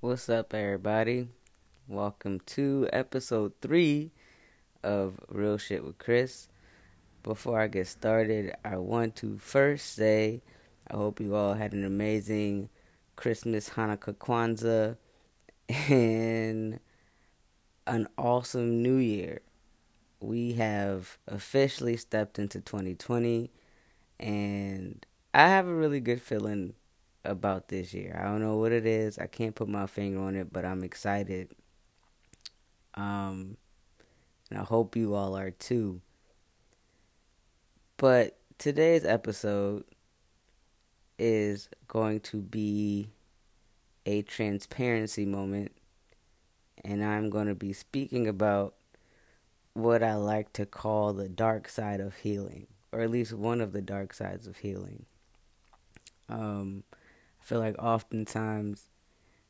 What's up, everybody? Welcome to episode three of Real Shit with Chris. Before I get started, I want to first say I hope you all had an amazing Christmas, Hanukkah, Kwanzaa, and an awesome New Year. We have officially stepped into 2020, and I have a really good feeling about this year. I don't know what it is. I can't put my finger on it, but I'm excited. Um, and I hope you all are too. But today's episode is going to be a transparency moment, and I'm going to be speaking about what I like to call the dark side of healing, or at least one of the dark sides of healing. Um, feel like oftentimes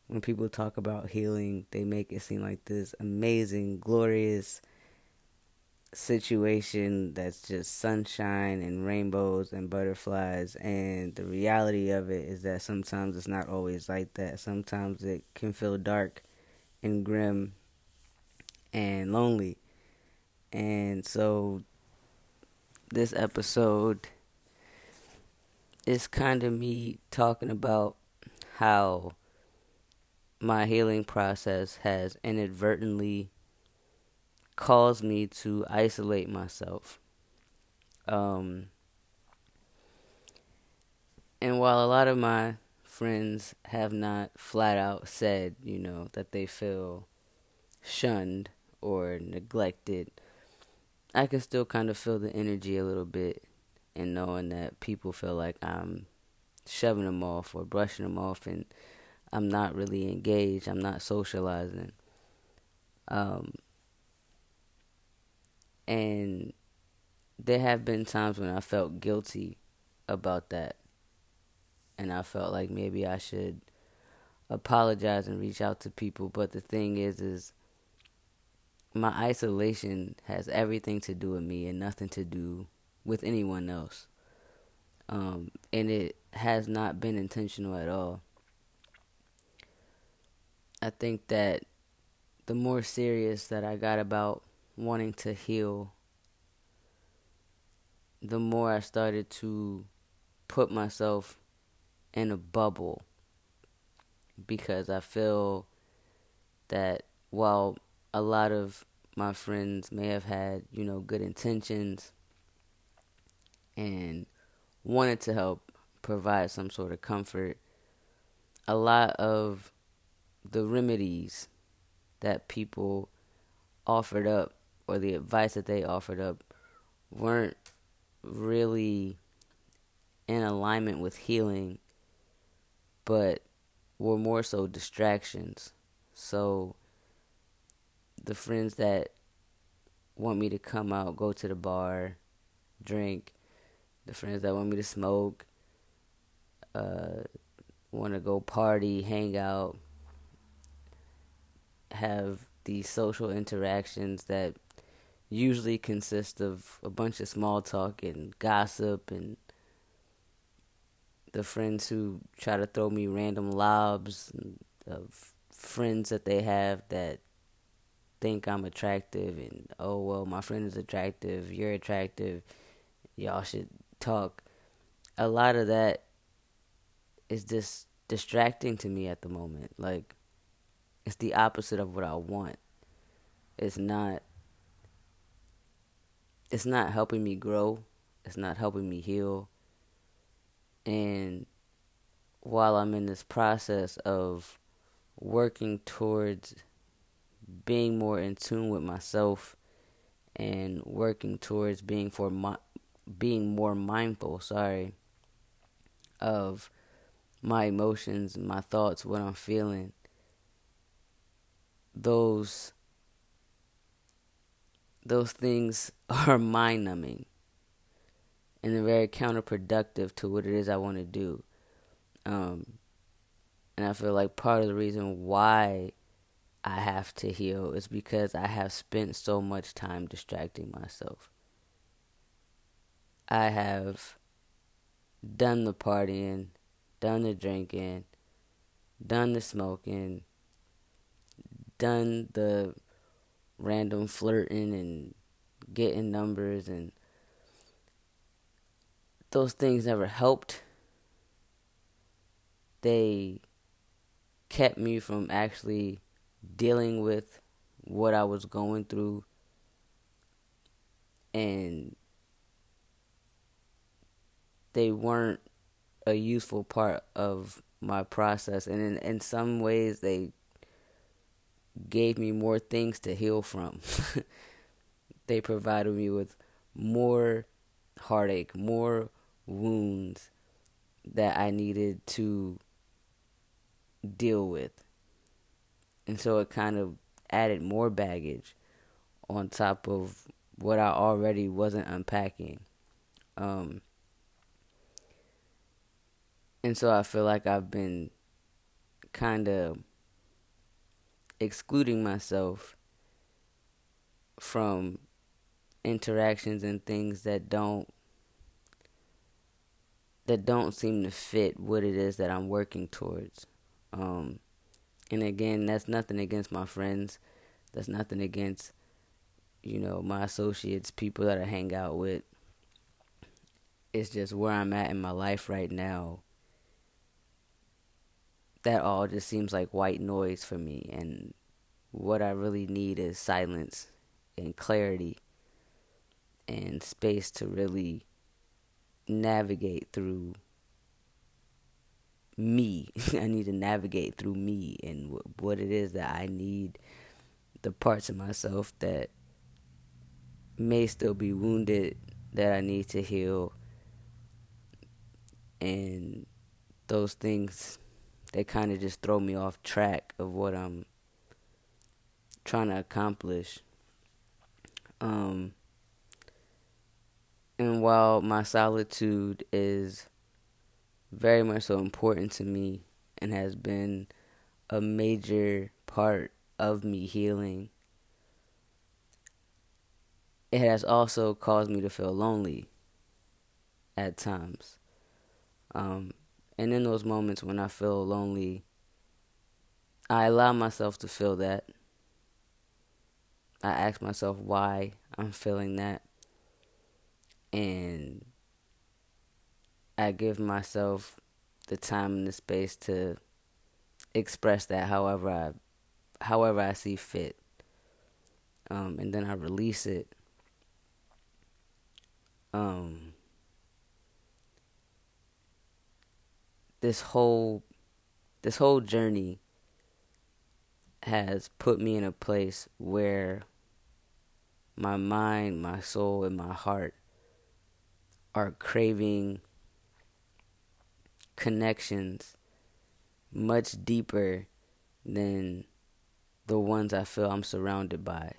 when people talk about healing, they make it seem like this amazing, glorious situation that's just sunshine and rainbows and butterflies. And the reality of it is that sometimes it's not always like that. Sometimes it can feel dark and grim and lonely. And so this episode is kind of me talking about how my healing process has inadvertently caused me to isolate myself. Um, and while a lot of my friends have not flat out said, you know, that they feel shunned or neglected, I can still kind of feel the energy a little bit in knowing that people feel like I'm shoving them off or brushing them off and I'm not really engaged, I'm not socializing. Um, and there have been times when I felt guilty about that. And I felt like maybe I should apologize and reach out to people. But the thing is, is my isolation has everything to do with me and nothing to do with anyone else. Um, and it has not been intentional at all. I think that the more serious that I got about wanting to heal, the more I started to put myself in a bubble because I feel that while a lot of my friends may have had, you know, good intentions and wanted to help provide some sort of comfort, a lot of the remedies that people offered up or the advice that they offered up weren't really in alignment with healing, but were more so distractions. So the friends that want me to come out, go to the bar, drink, the friends that want me to smoke, uh, want to go party, hang out, have these social interactions that usually consist of a bunch of small talk and gossip and the friends who try to throw me random lobs of friends that they have that think I'm attractive and oh well my friend is attractive, you're attractive, y'all should talk. A lot of that is just distracting to me at the moment. Like it's the opposite of what I want. It's not it's not helping me grow. It's not helping me heal. And while I'm in this process of working towards being more in tune with myself and working towards being for my, being more mindful, sorry, of my emotions, my thoughts, what I'm feeling. Those those things are mind numbing and they're very counterproductive to what it is I want to do. Um, and I feel like part of the reason why I have to heal is because I have spent so much time distracting myself. I have done the partying, done the drinking, done the smoking, done the random flirting and getting numbers and those things never helped. They kept me from actually dealing with what I was going through and they weren't a useful part of my process. And in, in some ways they gave me more things to heal from. They provided me with more heartache more wounds that i needed to deal with. And so it kind of added more baggage on top of what I already wasn't unpacking. Um, and so I feel like I've been kind of excluding myself from interactions and things that don't that don't seem to fit what it is that I'm working towards. Um, and again, that's nothing against my friends. That's nothing against, you know, my associates, people that I hang out with. It's just where I'm at in my life right now. That all just seems like white noise for me. And what I really need is silence and clarity and space to really navigate through me. I need to navigate through me and what it is that I need, the parts of myself that may still be wounded that I need to heal, and those things they kind of just throw me off track of what I'm trying to accomplish. Um, and while my solitude is very much so important to me and has been a major part of me healing. It has also caused me to feel lonely at times. Um, and in those moments when I feel lonely, I allow myself to feel that. I ask myself why I'm feeling that. And I give myself the time and the space to express that however I however I see fit. Um, and then I release it. Um, this whole this whole journey has put me in a place where my mind, my soul, and my heart are craving connections much deeper than the ones I feel I'm surrounded by.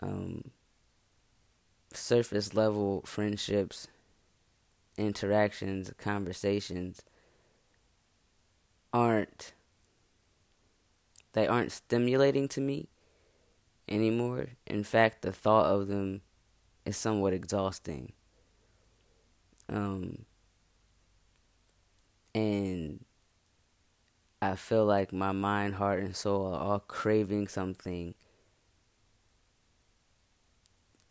Um, surface level friendships, interactions, conversations aren't they aren't stimulating to me anymore. In fact, the thought of them is somewhat exhausting. Um, and I feel like my mind, heart, and soul are all craving something,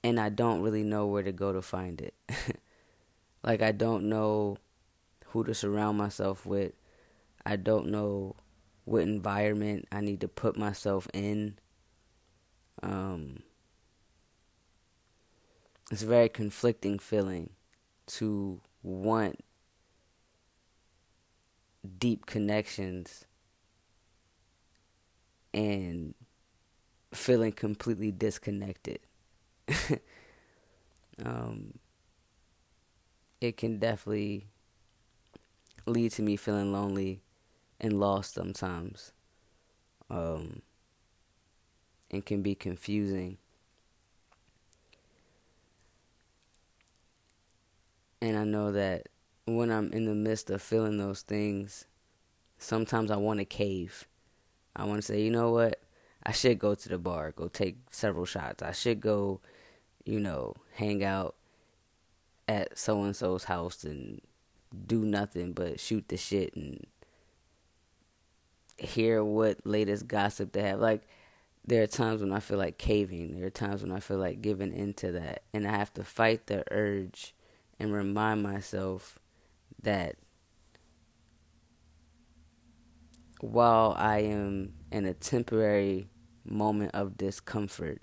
and I don't really know where to go to find it. like, I don't know who to surround myself with, I don't know what environment I need to put myself in. Um, it's a very conflicting feeling to want deep connections and feeling completely disconnected. um, it can definitely lead to me feeling lonely and lost sometimes. Um, and can be confusing. And I know that when I'm in the midst of feeling those things, sometimes I want to cave. I want to say, you know what? I should go to the bar, go take several shots. I should go, you know, hang out at so and so's house and do nothing but shoot the shit and hear what latest gossip they have. Like there are times when I feel like caving. There are times when I feel like giving into that, and I have to fight the urge and remind myself that while I am in a temporary moment of discomfort,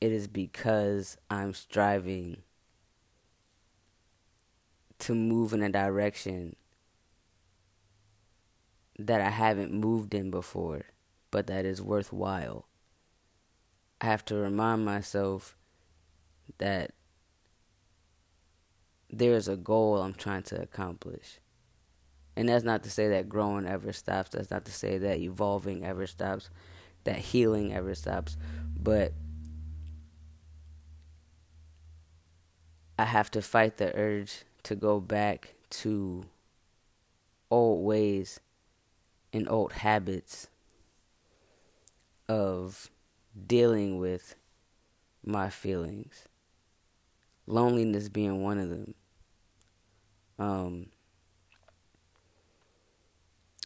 it is because I'm striving to move in a direction that I haven't moved in before, but that is worthwhile. I have to remind myself that there's a goal I'm trying to accomplish. And that's not to say that growing ever stops. That's not to say that evolving ever stops, that healing ever stops. But I have to fight the urge to go back to old ways and old habits of dealing with my feelings. Loneliness being one of them. Um,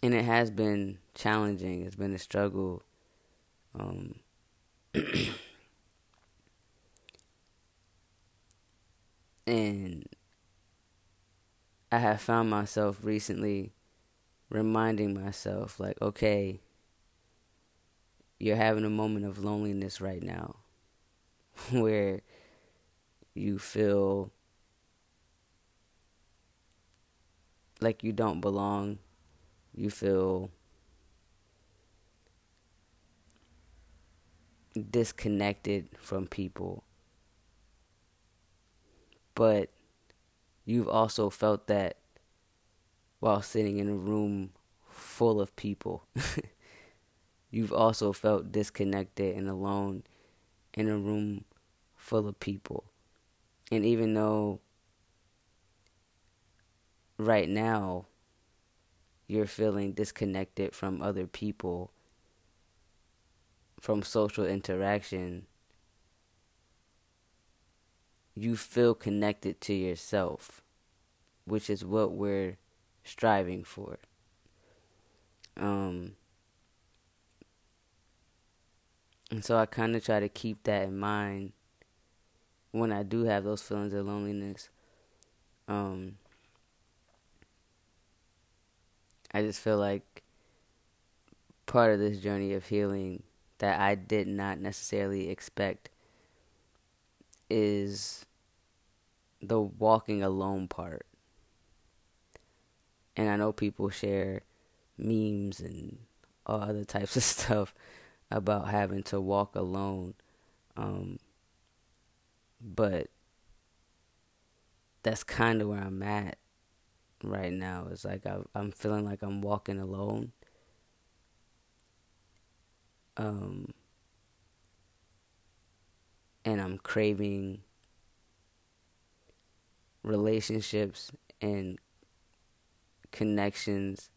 and it has been challenging. It's been a struggle. Um, and I have found myself recently reminding myself, like, okay, you're having a moment of loneliness right now where you feel like you don't belong. You feel disconnected from people. But you've also felt that while sitting in a room full of people. You've also felt disconnected and alone in a room full of people. And even though right now you're feeling disconnected from other people, from social interaction, you feel connected to yourself, which is what we're striving for. Um, and so I kind of try to keep that in mind when I do have those feelings of loneliness. Um, I just feel like part of this journey of healing that I did not necessarily expect is the walking alone part and I know people share memes and all other types of stuff about having to walk alone. Um, but that's kind of where I'm at right now. It's like I, I'm feeling like I'm walking alone. Um, and I'm craving relationships and connections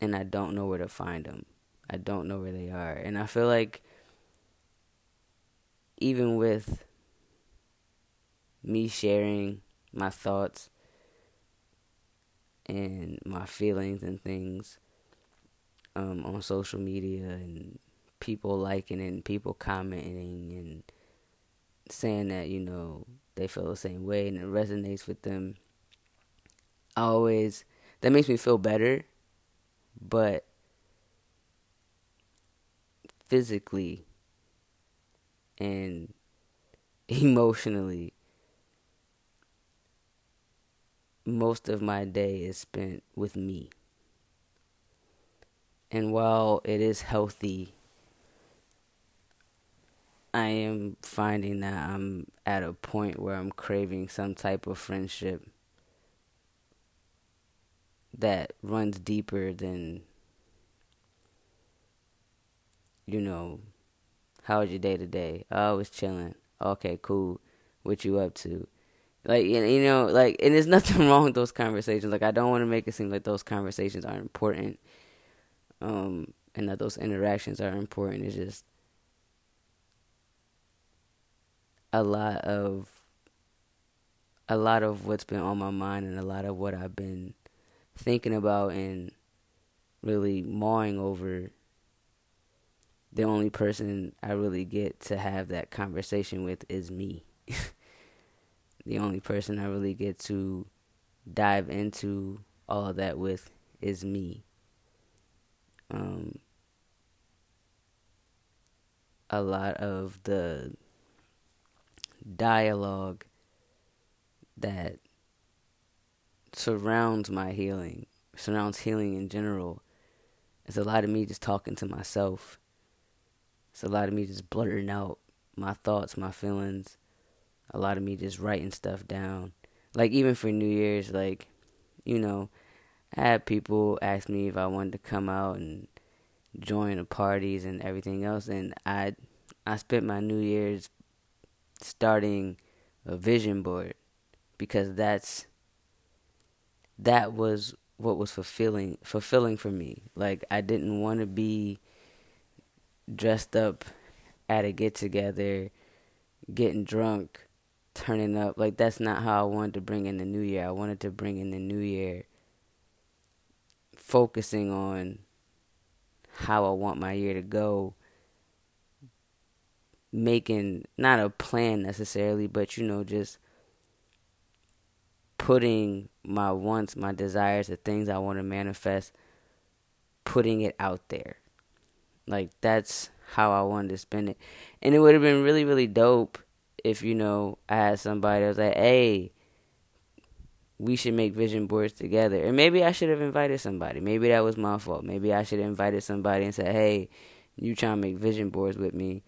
and I don't know where to find them. I don't know where they are. And I feel like even with me sharing my thoughts and my feelings and things um, on social media and people liking and people commenting and saying that, you know, they feel the same way and it resonates with them I always that makes me feel better, but physically and emotionally most of my day is spent with me. And while it is healthy, I am finding that I'm at a point where I'm craving some type of friendship that runs deeper than you know how was your day today? Oh, i was chilling. Okay cool. What you up to? Like you know like and there's nothing wrong with those conversations. Like i don't want to make it seem like those conversations aren't important um and that those interactions are important. It's just a lot of a lot of what's been on my mind and a lot of what I've been thinking about and really mawing over the only person I really get to have that conversation with is me. the only person I really get to dive into all of that with is me. Um, a lot of the dialogue that surrounds my healing, surrounds healing in general, It's a lot of me just talking to myself. It's a lot of me just blurting out my thoughts, my feelings. A lot of me just writing stuff down. Like even for New Year's, like, you know, I had people ask me if I wanted to come out and join the parties and everything else and I I spent my New Year's starting a vision board because that's that was what was fulfilling fulfilling for me. Like I didn't want to be dressed up at a get together, getting drunk, turning up. Like that's not how I wanted to bring in the new year. I wanted to bring in the new year focusing on how I want my year to go making not a plan necessarily, but you know, just putting my wants, my desires, the things I want to manifest, putting it out there. Like that's how I wanted to spend it. And it would have been really, really dope if, you know, I had somebody that was like, hey, we should make vision boards together. And maybe I should have invited somebody. Maybe that was my fault. Maybe I should have invited somebody and said, hey, you trying to make vision boards with me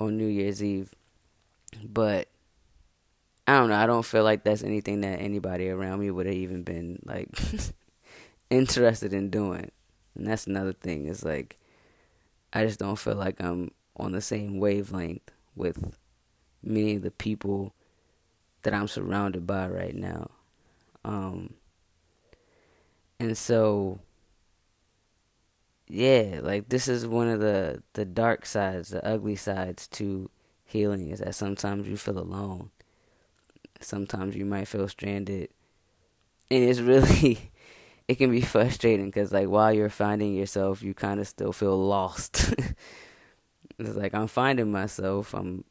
on New Year's Eve. But I don't know. I don't feel like that's anything that anybody around me would have even been like interested in doing. And that's another thing. It's like I just don't feel like I'm on the same wavelength with many of the people that I'm surrounded by right now. Um and so yeah, like this is one of the the dark sides, the ugly sides to healing is that sometimes you feel alone. Sometimes you might feel stranded. And it's really it can be frustrating cuz like while you're finding yourself, you kind of still feel lost. it's like I'm finding myself. I'm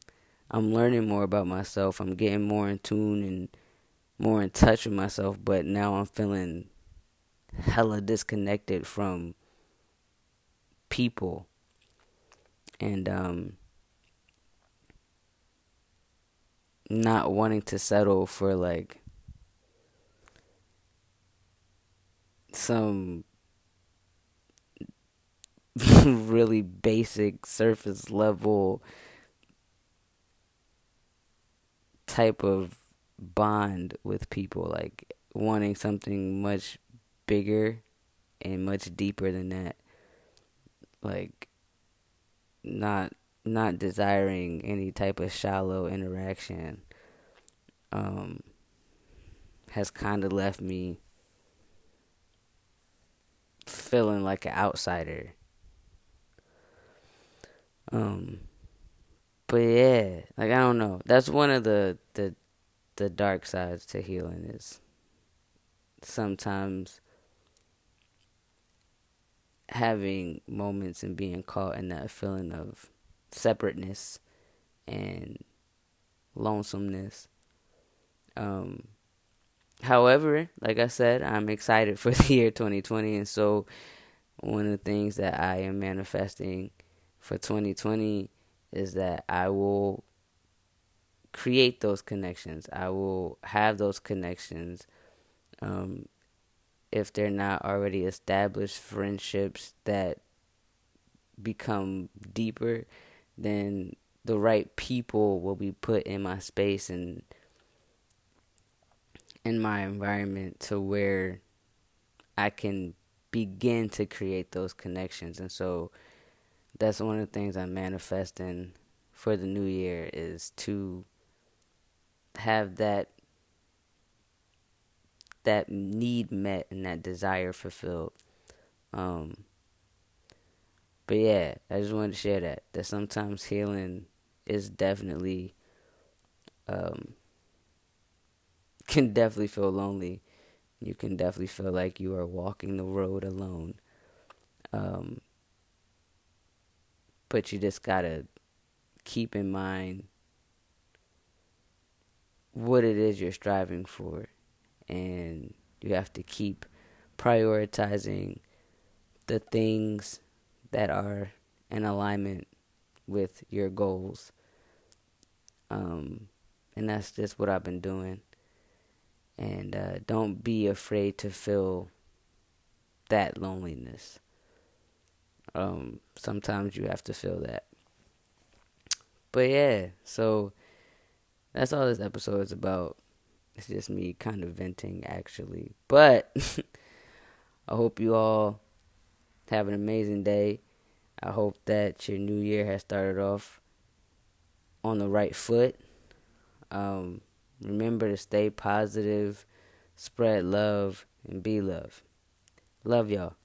I'm learning more about myself. I'm getting more in tune and more in touch with myself, but now I'm feeling hella disconnected from people. And um, not wanting to settle for like some really basic surface level type of bond with people like wanting something much bigger and much deeper than that like not not desiring any type of shallow interaction um has kind of left me feeling like an outsider. Um but yeah like i don't know. That's one of the the the dark sides to healing is sometimes having moments and being caught in that feeling of separateness and lonesomeness. Um, however, like I said, I'm excited for the year 2020, and so one of the things that I am manifesting for 2020 is that I will create those connections. I will have those connections um, if they're not already established friendships that become deeper, then the right people will be put in my space and in my environment to where I can begin to create those connections. And so that's one of the things I'm manifesting for the new year is to have that that need met and that desire fulfilled. Um, but yeah, I just wanted to share that that sometimes healing is definitely um, can definitely feel lonely. You can definitely feel like you are walking the road alone. Um, but you just gotta keep in mind what it is you're striving for, and you have to keep prioritizing the things that are in alignment with your goals. Um, and that's just what I've been doing. And uh, don't be afraid to feel that loneliness. Um, sometimes you have to feel that. But yeah, so that's all this episode is about. It's just me kind of venting, actually. But I hope you all have an amazing day. I hope that your new year has started off on the right foot. Um, remember to stay positive, spread love, and be love. Love y'all.